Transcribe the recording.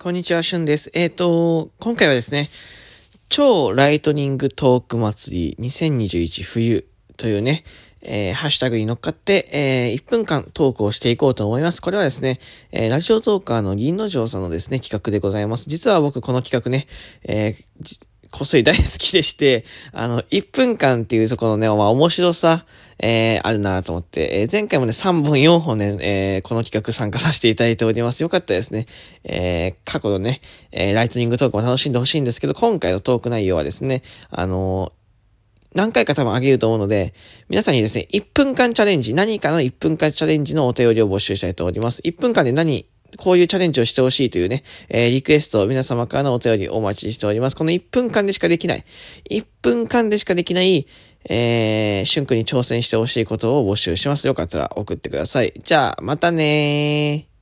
こんにちは、しゅんです。えっ、ー、と、今回はですね、超ライトニングトーク祭り2021冬というね、えー、ハッシュタグに乗っかって、えー、1分間トークをしていこうと思います。これはですね、えー、ラジオトーカーの銀之丞さんのですね、企画でございます。実は僕この企画ね、えー、こっそり大好きでして、あの、1分間っていうところのね、まあ面白さ、えー、あるなと思って、えー、前回もね、3本4本ね、えー、この企画参加させていただいております。よかったですね。えー、過去のね、えー、ライトニングトークも楽しんでほしいんですけど、今回のトーク内容はですね、あの何回か多分あげると思うので、皆さんにですね、1分間チャレンジ、何かの1分間チャレンジのお便りを募集したいと思います。1分間で何、こういうチャレンジをしてほしいというね、えー、リクエストを皆様からのお便りお待ちしております。この1分間でしかできない、1分間でしかできない、えー、春君に挑戦してほしいことを募集します。よかったら送ってください。じゃあ、またねー。